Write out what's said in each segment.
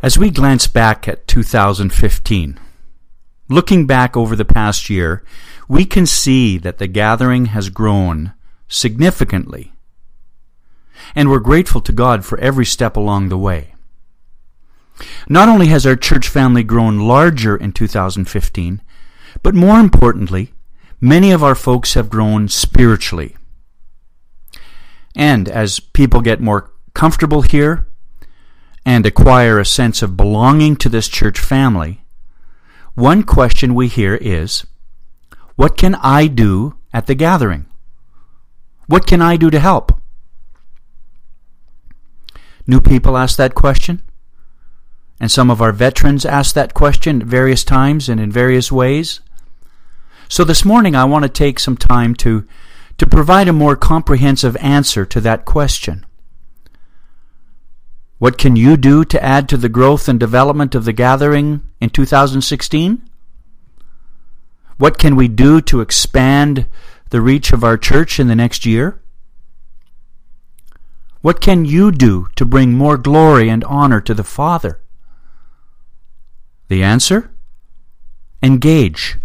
As we glance back at 2015, looking back over the past year, we can see that the gathering has grown significantly. And we're grateful to God for every step along the way. Not only has our church family grown larger in 2015, but more importantly, many of our folks have grown spiritually. And as people get more comfortable here and acquire a sense of belonging to this church family, one question we hear is, What can I do at the gathering? What can I do to help? New people ask that question. And some of our veterans ask that question at various times and in various ways. So this morning I want to take some time to, to provide a more comprehensive answer to that question. What can you do to add to the growth and development of the gathering in 2016? What can we do to expand the reach of our church in the next year? What can you do to bring more glory and honor to the Father? The answer? Engage.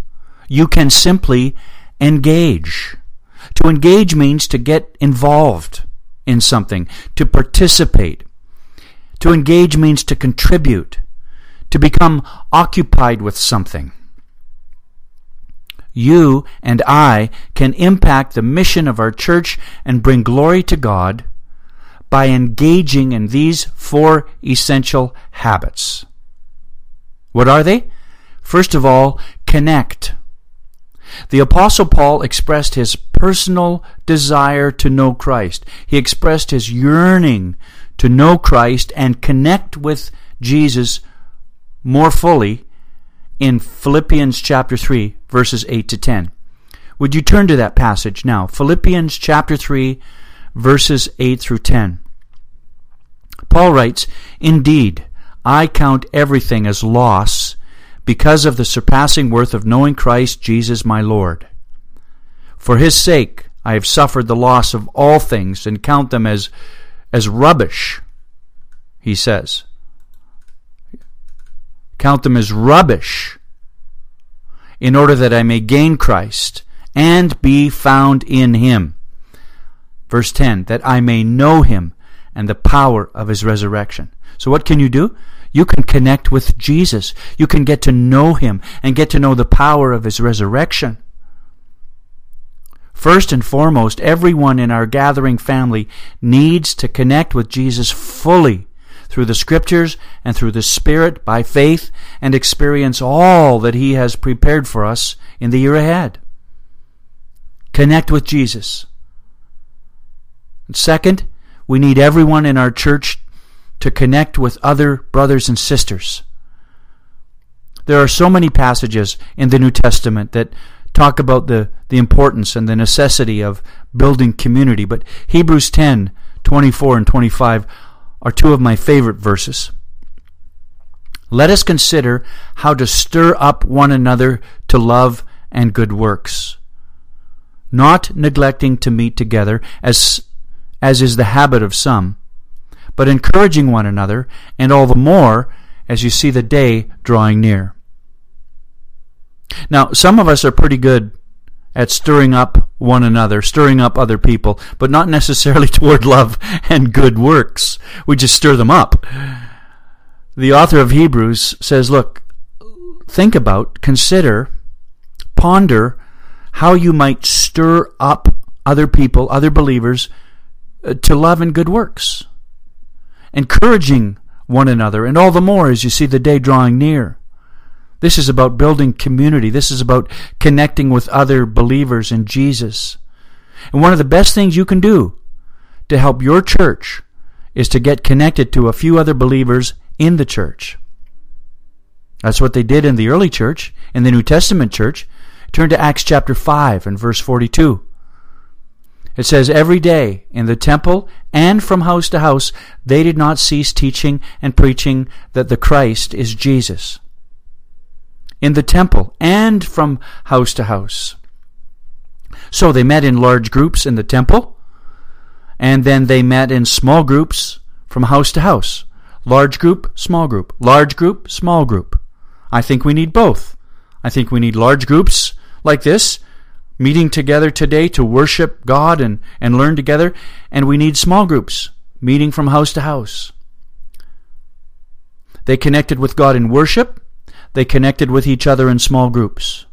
You can simply engage. To engage means to get involved in something, to participate. To engage means to contribute, to become occupied with something. You and I can impact the mission of our church and bring glory to God by engaging in these four essential habits. What are they? First of all, connect. The Apostle Paul expressed his personal desire to know Christ. He expressed his yearning to know Christ and connect with Jesus more fully in Philippians chapter 3, verses 8 to 10. Would you turn to that passage now? Philippians chapter 3, verses 8 through 10. Paul writes, Indeed, I count everything as loss because of the surpassing worth of knowing Christ Jesus my Lord. For his sake I have suffered the loss of all things and count them as, as rubbish, he says. Count them as rubbish in order that I may gain Christ and be found in him. Verse 10 that I may know him and the power of his resurrection. So, what can you do? You can connect with Jesus. You can get to know him and get to know the power of his resurrection. First and foremost, everyone in our gathering family needs to connect with Jesus fully through the Scriptures and through the Spirit by faith and experience all that He has prepared for us in the year ahead. Connect with Jesus. second, we need everyone in our church to connect with other brothers and sisters. There are so many passages in the New Testament that talk about the, the importance and the necessity of building community, but Hebrews 10 24 and 25 are two of my favorite verses. Let us consider how to stir up one another to love and good works, not neglecting to meet together, as, as is the habit of some but encouraging one another, and all the more as you see the day drawing near. Now, some of us are pretty good at stirring up one another, stirring up other people, but not necessarily toward love and good works. We just stir them up. The author of Hebrews says, Look, think about, consider, ponder how you might stir up other people, other believers, uh, to love and good works encouraging one another, and all the more as you see the day drawing near. This is about building community. This is about connecting with other believers in Jesus. And one of the best things you can do to help your church is to get connected to a few other believers in the church. That's what they did in the early church, in the New Testament church. Turn to Acts chapter 5 and verse 42. It says, Every day in the temple and from house to house, they did not cease teaching and preaching that the Christ is Jesus. In the temple and from house to house. So they met in large groups in the temple, and then they met in small groups from house to house. Large group, small group. Large group, small group. I think we need both. I think we need large groups like this, meeting together today to worship God and, and learn together, and we need small groups, meeting from house to house. They connected with God in worship, they connected with each other in small groups.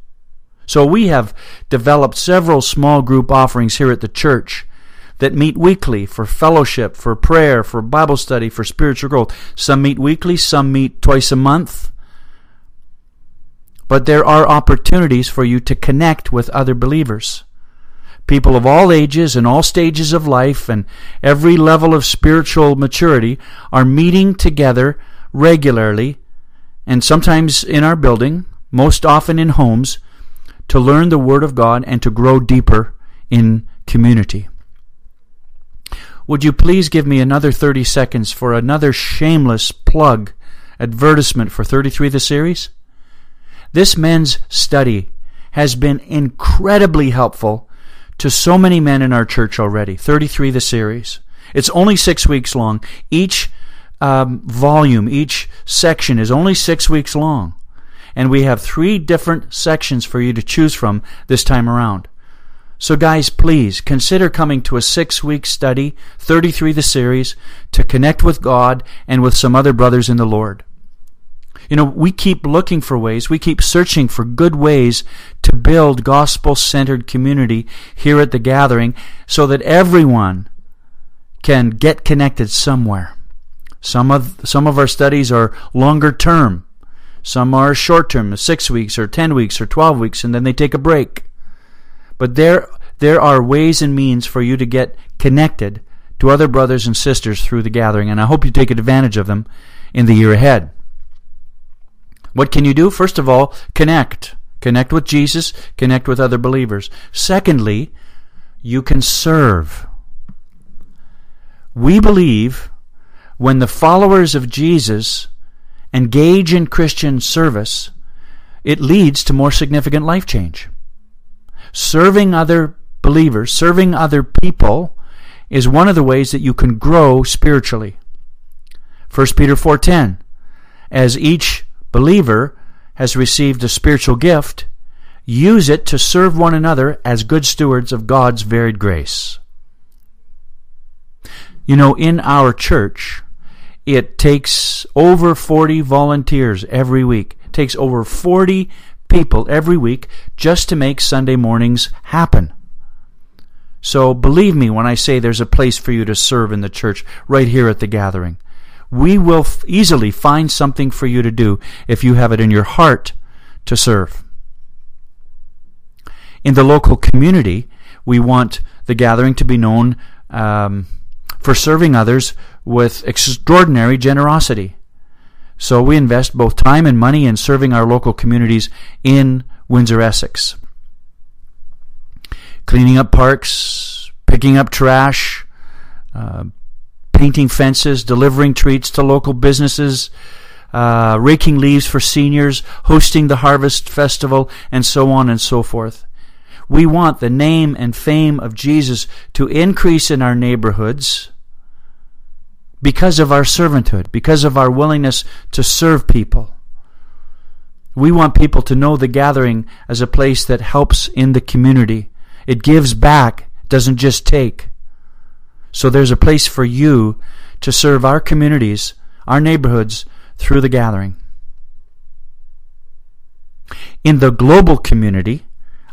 So we have developed several small group offerings here at the church that meet weekly for fellowship, for prayer, for Bible study, for spiritual growth. Some meet weekly, some meet twice a month. But there are opportunities for you to connect with other believers. People of all ages and all stages of life and every level of spiritual maturity are meeting together regularly and sometimes in our building, most often in homes, to learn the Word of God and to grow deeper in community. Would you please give me another 30 seconds for another shameless plug advertisement for 33 the series? This men's study has been incredibly helpful to so many men in our church already. 33 the series. It's only six weeks long. Each um, volume, each section is only six weeks long. And we have three different sections for you to choose from this time around. So, guys, please consider coming to a six week study, 33 the series, to connect with God and with some other brothers in the Lord. You know, we keep looking for ways, we keep searching for good ways to build gospel centered community here at the gathering so that everyone can get connected somewhere. Some of, some of our studies are longer term. Some are short term, six weeks or 10 weeks or 12 weeks, and then they take a break. But there, there are ways and means for you to get connected to other brothers and sisters through the gathering, and I hope you take advantage of them in the year ahead. What can you do? First of all, connect. Connect with Jesus, connect with other believers. Secondly, you can serve. We believe when the followers of Jesus engage in Christian service, it leads to more significant life change serving other believers, serving other people is one of the ways that you can grow spiritually. 1 Peter 4:10 As each believer has received a spiritual gift, use it to serve one another as good stewards of God's varied grace. You know, in our church, it takes over 40 volunteers every week. It takes over 40 people every week just to make Sunday mornings happen. So believe me when I say there's a place for you to serve in the church right here at the gathering. We will f- easily find something for you to do if you have it in your heart to serve. In the local community, we want the gathering to be known um, for serving others with extraordinary generosity. So we invest both time and money in serving our local communities in Windsor, Essex. Cleaning up parks, picking up trash, uh, painting fences, delivering treats to local businesses, uh, raking leaves for seniors, hosting the Harvest Festival, and so on and so forth. We want the name and fame of Jesus to increase in our neighborhoods because of our servanthood, because of our willingness to serve people. We want people to know the gathering as a place that helps in the community. It gives back, doesn't just take. So there's a place for you to serve our communities, our neighborhoods, through the gathering. In the global community,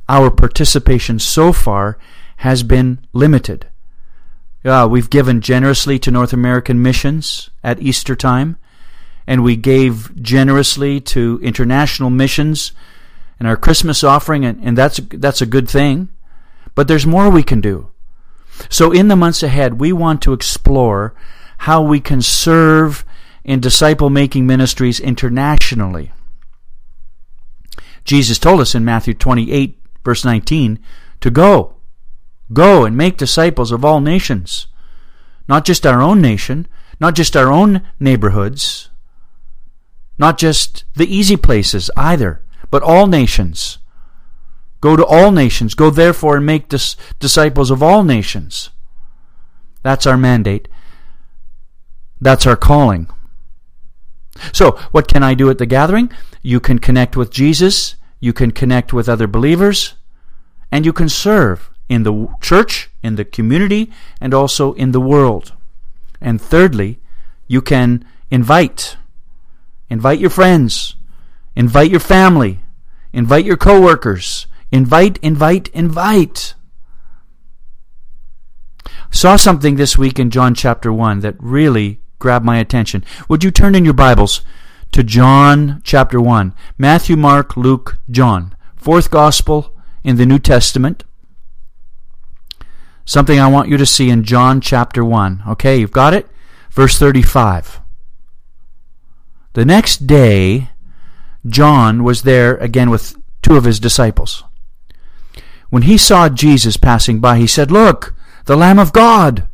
our participation so far has been limited. Uh, we've given generously to North American missions at Easter time, and we gave generously to international missions in our Christmas offering, and, and that's, that's a good thing. But there's more we can do. So in the months ahead, we want to explore how we can serve in disciple making ministries internationally. Jesus told us in Matthew 28, verse 19, to go Go and make disciples of all nations. Not just our own nation, not just our own neighborhoods, not just the easy places either, but all nations. Go to all nations. Go therefore and make dis- disciples of all nations. That's our mandate. That's our calling. So, what can I do at the gathering? You can connect with Jesus, you can connect with other believers, and you can serve in the church, in the community, and also in the world. And thirdly, you can invite. Invite your friends. Invite your family. Invite your coworkers. Invite, invite, invite. Saw something this week in John chapter 1 that really grabbed my attention. Would you turn in your Bibles to John chapter 1? Matthew, Mark, Luke, John. Fourth gospel in the New Testament. Something I want you to see in John chapter 1. Okay, you've got it? Verse 35. The next day, John was there again with two of his disciples. When he saw Jesus passing by, he said, Look, the Lamb of God!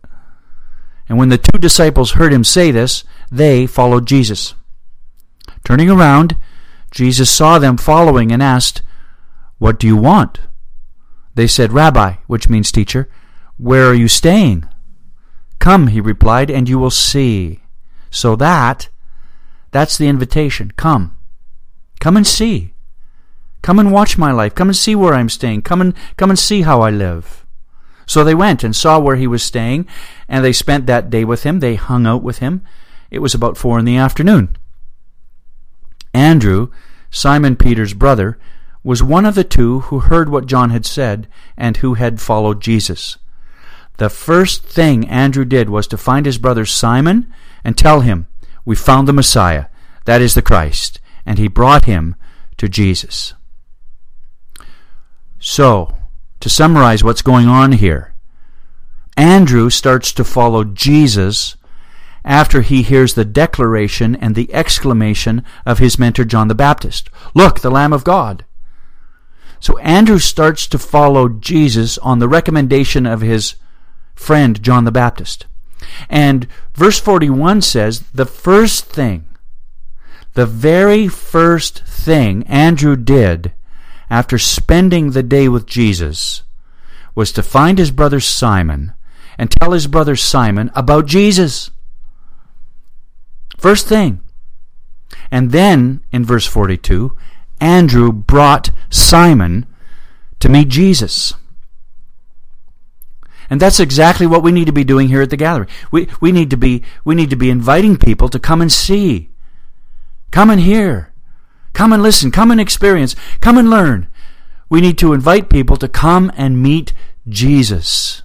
And when the two disciples heard him say this, they followed Jesus. Turning around, Jesus saw them following and asked, What do you want? They said, Rabbi, which means teacher, where are you staying? Come, he replied, and you will see. So that that's the invitation. Come. Come and see. Come and watch my life. Come and see where I'm staying. Come and come and see how I live. So they went and saw where he was staying, and they spent that day with him. They hung out with him. It was about four in the afternoon. Andrew, Simon Peter's brother, was one of the two who heard what John had said and who had followed Jesus. The first thing Andrew did was to find his brother Simon and tell him, we found the Messiah, that is the Christ, and he brought him to Jesus. So, to summarize what's going on here, Andrew starts to follow Jesus after he hears the declaration and the exclamation of his mentor John the Baptist Look, the Lamb of God. So Andrew starts to follow Jesus on the recommendation of his friend John the Baptist. And verse 41 says, the first thing, the very first thing Andrew did after spending the day with Jesus was to find his brother Simon and tell his brother Simon about Jesus. First thing. And then, in verse 42, Andrew brought Simon to meet Jesus. And that's exactly what we need to be doing here at the gallery. We, we, need to be, we need to be inviting people to come and see. Come and hear. Come and listen. Come and experience. Come and learn. We need to invite people to come and meet Jesus.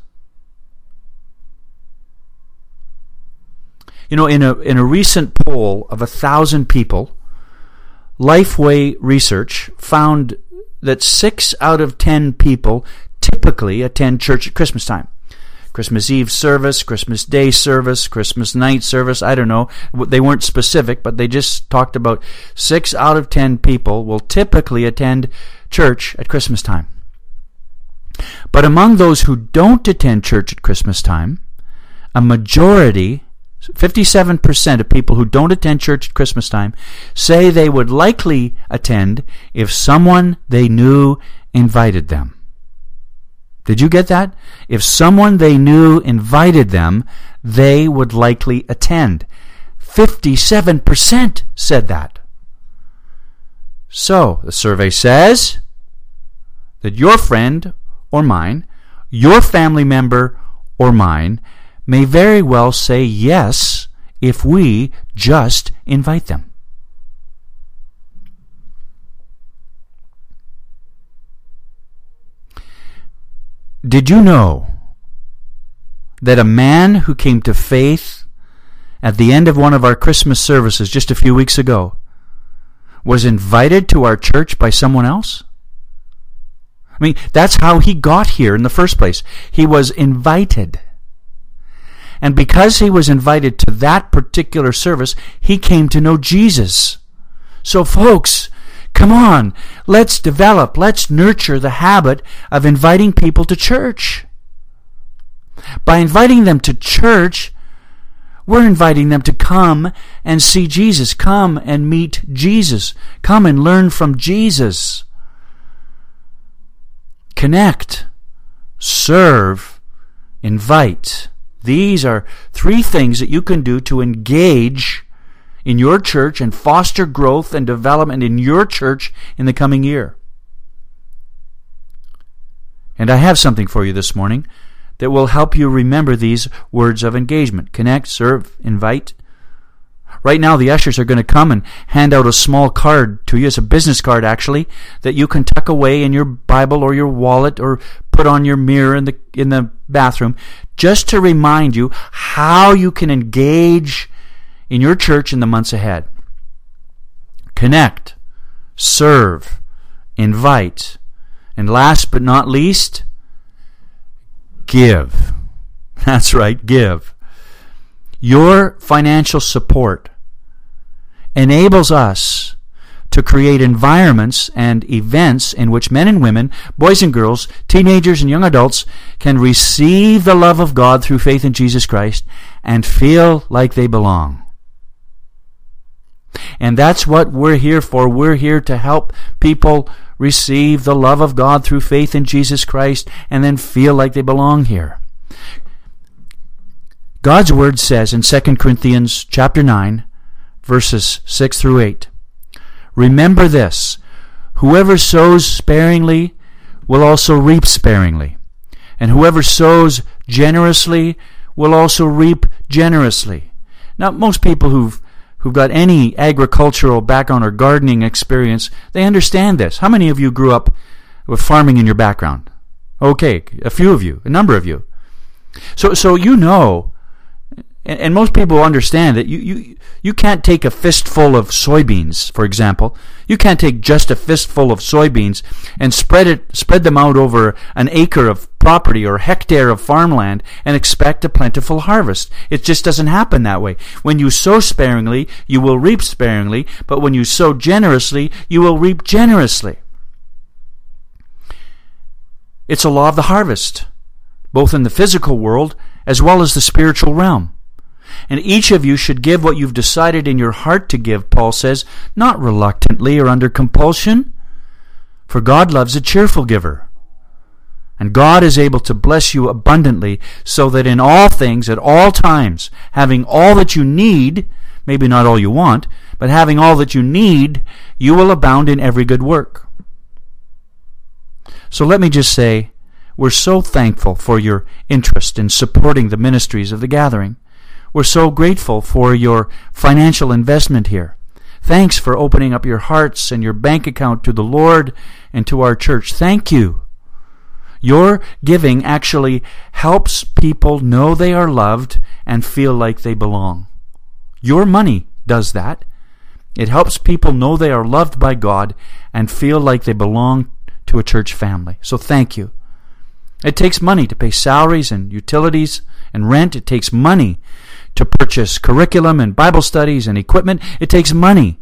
You know, in a, in a recent poll of a thousand people, Lifeway Research found that six out of ten people typically attend church at Christmas time. Christmas Eve service, Christmas Day service, Christmas night service. I don't know. They weren't specific, but they just talked about six out of ten people will typically attend church at Christmas time. But among those who don't attend church at Christmas time, a majority, 57% of people who don't attend church at Christmas time, say they would likely attend if someone they knew invited them. Did you get that? If someone they knew invited them, they would likely attend. 57% said that. So, the survey says that your friend or mine, your family member or mine, may very well say yes if we just invite them. Did you know that a man who came to faith at the end of one of our Christmas services just a few weeks ago was invited to our church by someone else? I mean, that's how he got here in the first place. He was invited. And because he was invited to that particular service, he came to know Jesus. So, folks, Come on, let's develop, let's nurture the habit of inviting people to church. By inviting them to church, we're inviting them to come and see Jesus. Come and meet Jesus. Come and learn from Jesus. Connect, serve, invite. These are three things that you can do to engage in your church and foster growth and development in your church in the coming year. And I have something for you this morning that will help you remember these words of engagement connect, serve, invite. Right now, the ushers are going to come and hand out a small card to you. It's a business card, actually, that you can tuck away in your Bible or your wallet or put on your mirror in the, in the bathroom just to remind you how you can engage in your church in the months ahead. Connect, serve, invite, and last but not least, give. That's right, give. Your financial support enables us to create environments and events in which men and women, boys and girls, teenagers and young adults can receive the love of God through faith in Jesus Christ and feel like they belong. And that's what we're here for. We're here to help people receive the love of God through faith in Jesus Christ and then feel like they belong here. God's word says in 2 Corinthians chapter 9 verses 6 through 8 Remember this whoever sows sparingly will also reap sparingly and whoever sows generously will also reap generously. Now most people who've who've got any agricultural background or gardening experience, they understand this. How many of you grew up with farming in your background? Okay, a few of you, a number of you. So, so you know, and, and most people understand that you, you, you can't take a fistful of soybeans, for example. You can't take just a fistful of soybeans and spread it, spread them out over an acre of property or hectare of farmland and expect a plentiful harvest. It just doesn't happen that way. When you sow sparingly, you will reap sparingly, but when you sow generously, you will reap generously. It's a law of the harvest, both in the physical world as well as the spiritual realm. And each of you should give what you've decided in your heart to give, Paul says, not reluctantly or under compulsion, for God loves a cheerful giver. And God is able to bless you abundantly, so that in all things, at all times, having all that you need, maybe not all you want, but having all that you need, you will abound in every good work. So let me just say, we're so thankful for your interest in supporting the ministries of the gathering. We're so grateful for your financial investment here. Thanks for opening up your hearts and your bank account to the Lord and to our church. Thank you. Your giving actually helps people know they are loved and feel like they belong. Your money does that. It helps people know they are loved by God and feel like they belong to a church family. So thank you. It takes money to pay salaries and utilities and rent. It takes money to purchase curriculum and Bible studies and equipment. It takes money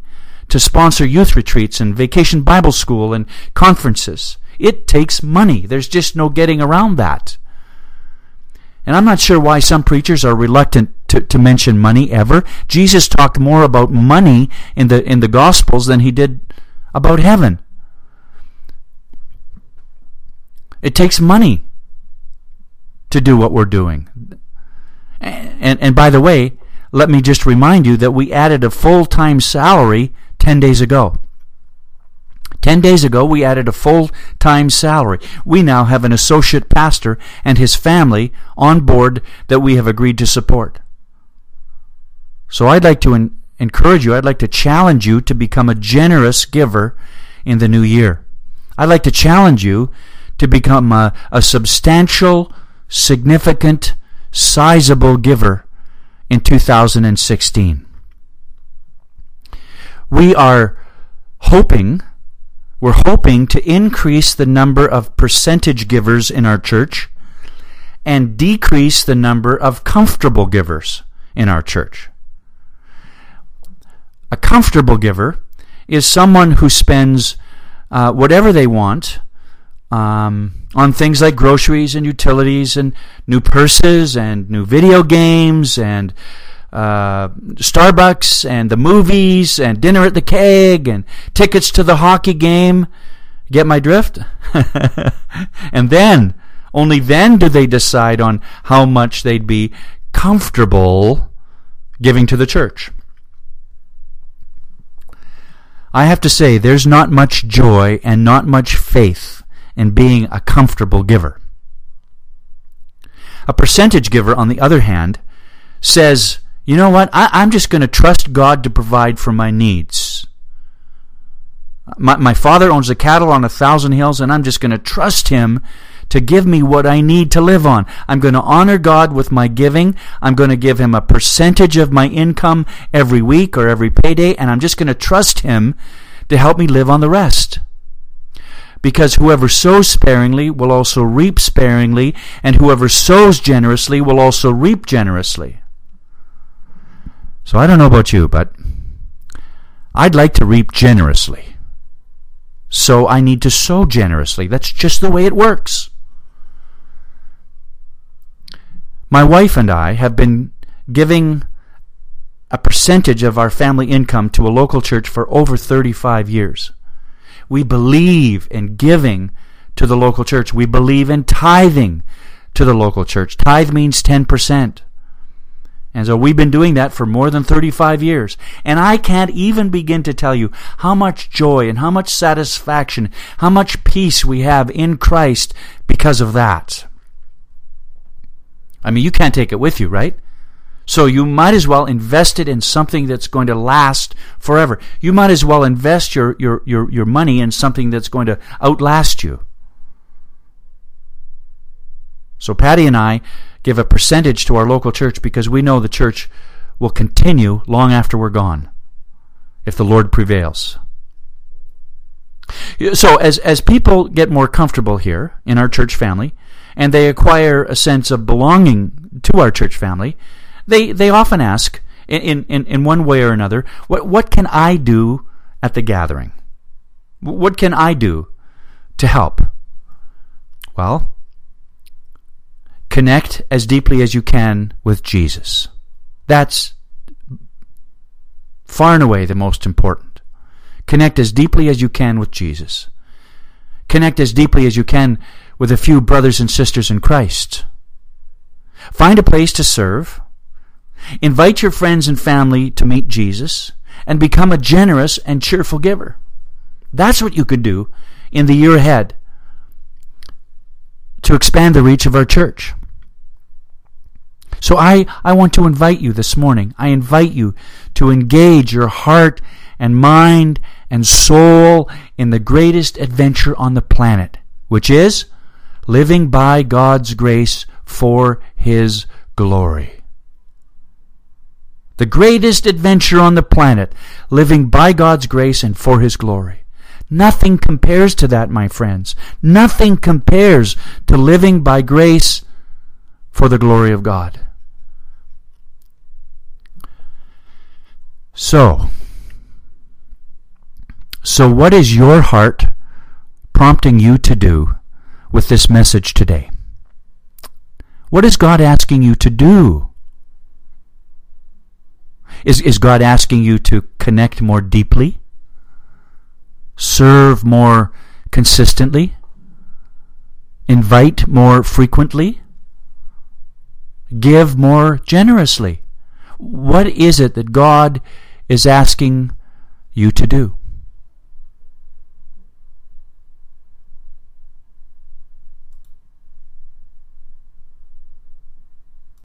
to sponsor youth retreats and vacation Bible school and conferences. It takes money. There's just no getting around that. And I'm not sure why some preachers are reluctant to, to mention money ever. Jesus talked more about money in the in the Gospels than he did about heaven. It takes money to do what we're doing. And, and by the way, let me just remind you that we added a full time salary 10 days ago. 10 days ago, we added a full time salary. We now have an associate pastor and his family on board that we have agreed to support. So I'd like to en- encourage you, I'd like to challenge you to become a generous giver in the new year. I'd like to challenge you to become a, a substantial, significant, sizable giver in 2016. We are hoping, we're hoping to increase the number of percentage givers in our church and decrease the number of comfortable givers in our church. A comfortable giver is someone who spends uh, whatever they want um, on things like groceries and utilities and new purses and new video games and uh, Starbucks and the movies and dinner at the keg and tickets to the hockey game. Get my drift? and then, only then do they decide on how much they'd be comfortable giving to the church. I have to say, there's not much joy and not much faith in being a comfortable giver. A percentage giver, on the other hand, says, you know what, I, am just going to trust God to provide for my needs. My, my father owns the cattle on a thousand hills, and I'm just going to trust him to give me what I need to live on. I'm going to honor God with my giving. I'm going to give him a percentage of my income every week or every payday, and I'm just going to trust him to help me live on the rest. Because whoever sows sparingly will also reap sparingly, and whoever sows generously will also reap generously. So I don't know about you, but I'd like to reap generously. So I need to sow generously. That's just the way it works. My wife and I have been giving a percentage of our family income to a local church for over 35 years. We believe in giving to the local church. We believe in tithing to the local church. Tithe means 10%. And so we've been doing that for more than 35 years. And I can't even begin to tell you how much joy and how much satisfaction, how much peace we have in Christ because of that. I mean, you can't take it with you, right? So you might as well invest it in something that's going to last forever. You might as well invest your, your, your, your money in something that's going to outlast you. So Patty and I give a percentage to our local church because we know the church will continue long after we're gone if the Lord prevails. So as as people get more comfortable here in our church family, and they acquire a sense of belonging to our church family, they, they often ask, in, in, in one way or another, what, what can I do at the gathering? What can I do to help? Well, connect as deeply as you can with Jesus. That's far and away the most important. Connect as deeply as you can with Jesus. Connect as deeply as you can with a few brothers and sisters in Christ. Find a place to serve. Invite your friends and family to meet Jesus and become a generous and cheerful giver. That's what you could do in the year ahead to expand the reach of our church. So I, I want to invite you this morning. I invite you to engage your heart and mind and soul in the greatest adventure on the planet, which is living by God's grace for His glory. The greatest adventure on the planet, living by God's grace and for His glory. Nothing compares to that, my friends. Nothing compares to living by grace for the glory of God. So, so what is your heart prompting you to do with this message today? What is God asking you to do? Is, is God asking you to connect more deeply? Serve more consistently? Invite more frequently? Give more generously? What is it that God is asking you to do?